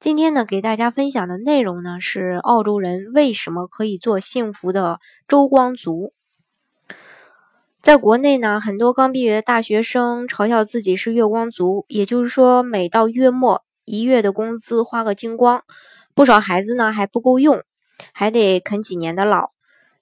今天呢，给大家分享的内容呢是澳洲人为什么可以做幸福的周光族。在国内呢，很多刚毕业的大学生嘲笑自己是月光族，也就是说，每到月末一月的工资花个精光。不少孩子呢还不够用，还得啃几年的老。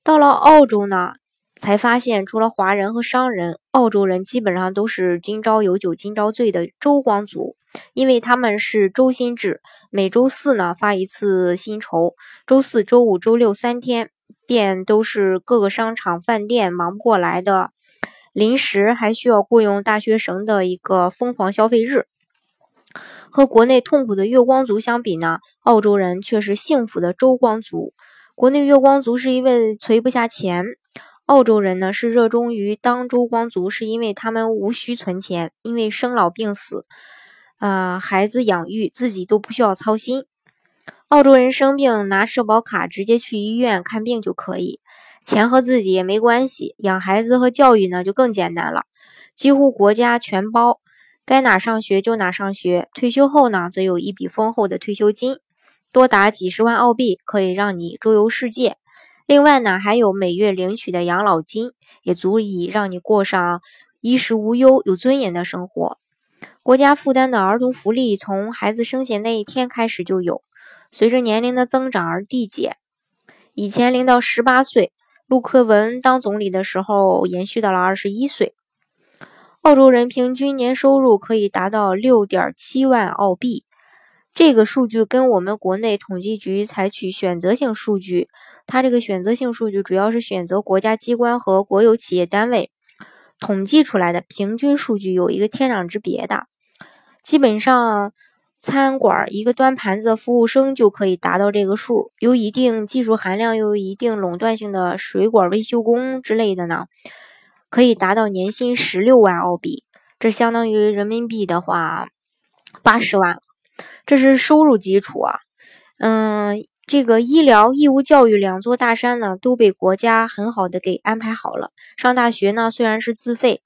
到了澳洲呢。才发现，除了华人和商人，澳洲人基本上都是今朝有酒今朝醉的周光族，因为他们是周薪制，每周四呢发一次薪酬，周四周五周六三天便都是各个商场饭店忙不过来的，临时还需要雇佣大学生的一个疯狂消费日。和国内痛苦的月光族相比呢，澳洲人却是幸福的周光族。国内月光族是因为存不下钱。澳洲人呢是热衷于当周光族，是因为他们无需存钱，因为生老病死，呃，孩子养育自己都不需要操心。澳洲人生病拿社保卡直接去医院看病就可以，钱和自己也没关系。养孩子和教育呢就更简单了，几乎国家全包，该哪上学就哪上学。退休后呢，则有一笔丰厚的退休金，多达几十万澳币，可以让你周游世界。另外呢，还有每月领取的养老金，也足以让你过上衣食无忧、有尊严的生活。国家负担的儿童福利从孩子生下那一天开始就有，随着年龄的增长而递减。以前零到十八岁，陆克文当总理的时候延续到了二十一岁。澳洲人平均年收入可以达到六点七万澳币，这个数据跟我们国内统计局采取选择性数据。它这个选择性数据主要是选择国家机关和国有企业单位统计出来的平均数据，有一个天壤之别的。基本上，餐馆一个端盘子服务生就可以达到这个数，有一定技术含量又有一定垄断性的水管维修工之类的呢，可以达到年薪十六万澳币，这相当于人民币的话八十万，这是收入基础啊，嗯。这个医疗、义务教育两座大山呢，都被国家很好的给安排好了。上大学呢，虽然是自费，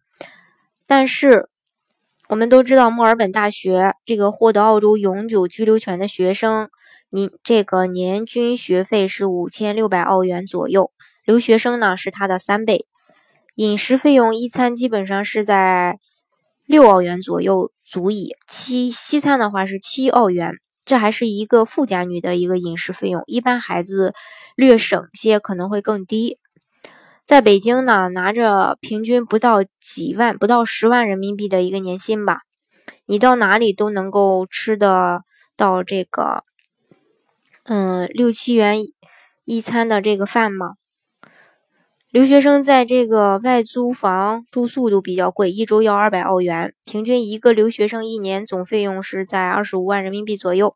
但是我们都知道，墨尔本大学这个获得澳洲永久居留权的学生，你这个年均学费是五千六百澳元左右，留学生呢是它的三倍。饮食费用一餐基本上是在六澳元左右足矣，七西餐的话是七澳元。这还是一个富家女的一个饮食费用，一般孩子略省些可能会更低。在北京呢，拿着平均不到几万、不到十万人民币的一个年薪吧，你到哪里都能够吃得到这个，嗯，六七元一餐的这个饭吗？留学生在这个外租房住宿都比较贵，一周要二百澳元，平均一个留学生一年总费用是在二十五万人民币左右。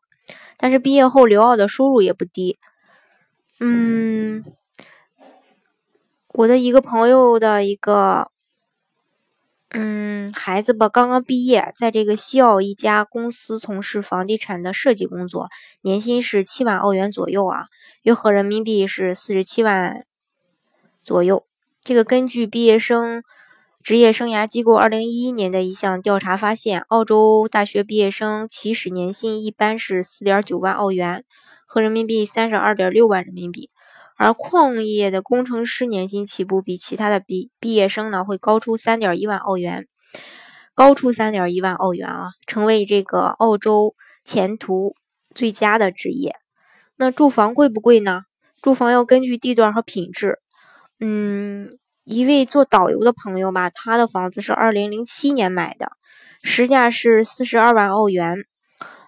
但是毕业后留澳的收入也不低。嗯，我的一个朋友的一个嗯孩子吧，刚刚毕业，在这个西澳一家公司从事房地产的设计工作，年薪是七万澳元左右啊，约合人民币是四十七万。左右，这个根据毕业生职业生涯机构二零一一年的一项调查发现，澳洲大学毕业生起始年薪一般是四点九万澳元，合人民币三十二点六万人民币，而矿业的工程师年薪起步比其他的毕毕业生呢会高出三点一万澳元，高出三点一万澳元啊，成为这个澳洲前途最佳的职业。那住房贵不贵呢？住房要根据地段和品质。嗯，一位做导游的朋友吧，他的房子是二零零七年买的，实价是四十二万澳元。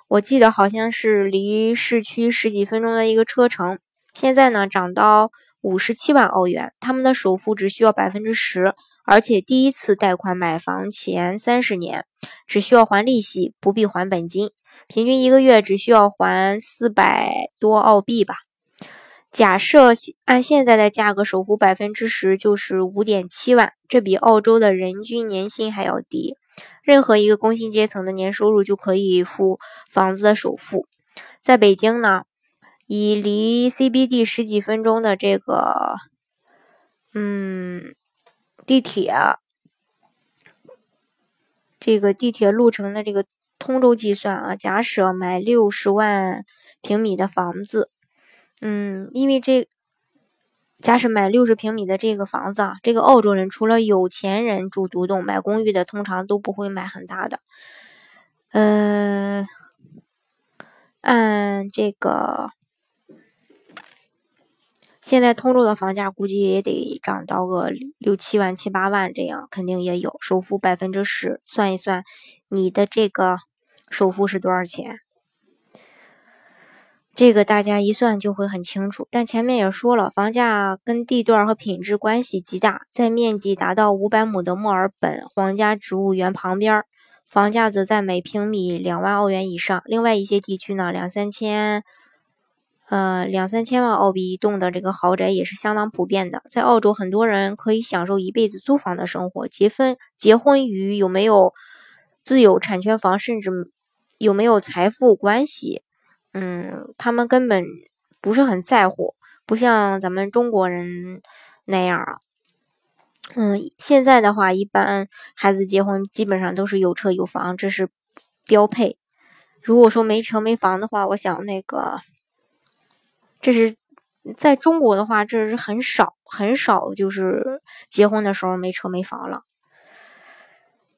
我记得好像是离市区十几分钟的一个车程。现在呢，涨到五十七万澳元。他们的首付只需要百分之十，而且第一次贷款买房前三十年只需要还利息，不必还本金，平均一个月只需要还四百多澳币吧。假设按现在的价格，首付百分之十就是五点七万，这比澳洲的人均年薪还要低。任何一个工薪阶层的年收入就可以付房子的首付。在北京呢，以离 CBD 十几分钟的这个，嗯，地铁，这个地铁路程的这个通州计算啊，假设买六十万平米的房子。嗯，因为这，假使买六十平米的这个房子啊，这个澳洲人除了有钱人住独栋，买公寓的通常都不会买很大的。呃，按这个，现在通州的房价估计也得涨到个六七万、七八万这样，肯定也有。首付百分之十，算一算，你的这个首付是多少钱？这个大家一算就会很清楚，但前面也说了，房价跟地段和品质关系极大。在面积达到五百亩的墨尔本皇家植物园旁边，房价则在每平米两万澳元以上。另外一些地区呢，两三千，呃，两三千万澳币一栋的这个豪宅也是相当普遍的。在澳洲，很多人可以享受一辈子租房的生活，结婚结婚与有没有自有产权房，甚至有没有财富关系。嗯，他们根本不是很在乎，不像咱们中国人那样啊。嗯，现在的话，一般孩子结婚基本上都是有车有房，这是标配。如果说没车没房的话，我想那个，这是在中国的话，这是很少很少，就是结婚的时候没车没房了。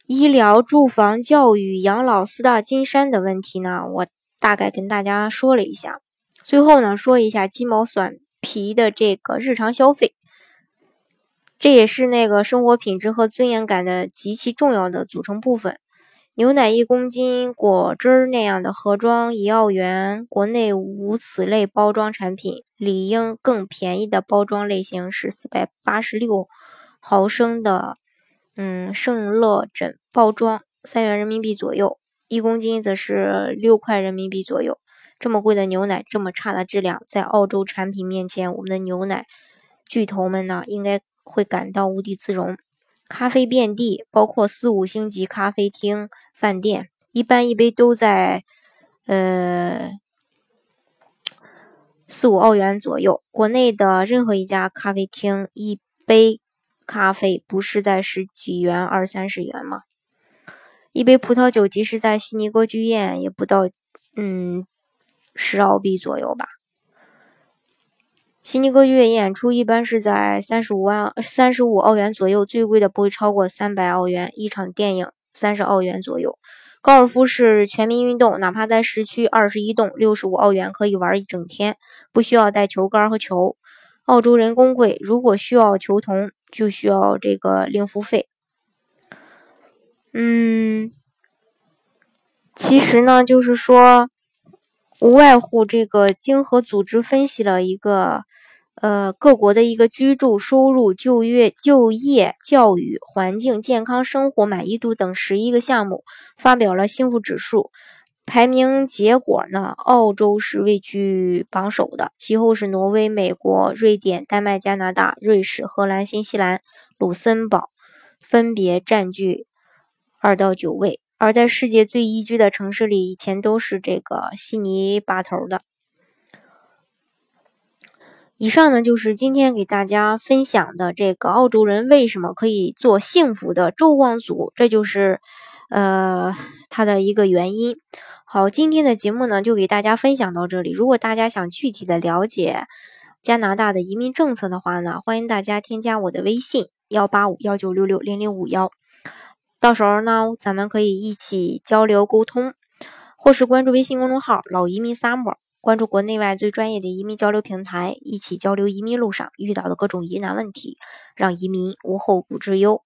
医疗、住房、教育、养老四大金山的问题呢，我。大概跟大家说了一下，最后呢说一下鸡毛蒜皮的这个日常消费，这也是那个生活品质和尊严感的极其重要的组成部分。牛奶一公斤，果汁那样的盒装一澳元，国内无此类包装产品，理应更便宜的包装类型是四百八十六毫升的，嗯，圣乐枕包装，三元人民币左右。一公斤则是六块人民币左右。这么贵的牛奶，这么差的质量，在澳洲产品面前，我们的牛奶巨头们呢，应该会感到无地自容。咖啡遍地，包括四五星级咖啡厅、饭店，一般一杯都在呃四五澳元左右。国内的任何一家咖啡厅，一杯咖啡不是在十几元、二三十元吗？一杯葡萄酒，即使在悉尼歌剧院，也不到嗯十澳币左右吧。悉尼歌剧院演出一般是在三十五万、三十五澳元左右，最贵的不会超过三百澳元一场电影，三十澳元左右。高尔夫是全民运动，哪怕在市区二十一栋，六十五澳元可以玩一整天，不需要带球杆和球。澳洲人工贵，如果需要球童，就需要这个另付费。嗯，其实呢，就是说，无外乎这个经合组织分析了一个，呃，各国的一个居住、收入、就业、就业、教育、环境、健康、生活满意度等十一个项目，发表了幸福指数排名结果呢，澳洲是位居榜首的，其后是挪威、美国、瑞典、丹麦、加拿大、瑞士、荷兰、新西兰、卢森堡分别占据。二到九位，而在世界最宜居的城市里，以前都是这个悉尼拔头的。以上呢，就是今天给大家分享的这个澳洲人为什么可以做幸福的周望族，这就是呃他的一个原因。好，今天的节目呢，就给大家分享到这里。如果大家想具体的了解加拿大的移民政策的话呢，欢迎大家添加我的微信幺八五幺九六六零零五幺。到时候呢，咱们可以一起交流沟通，或是关注微信公众号“老移民 summer”，关注国内外最专业的移民交流平台，一起交流移民路上遇到的各种疑难问题，让移民无后顾之忧。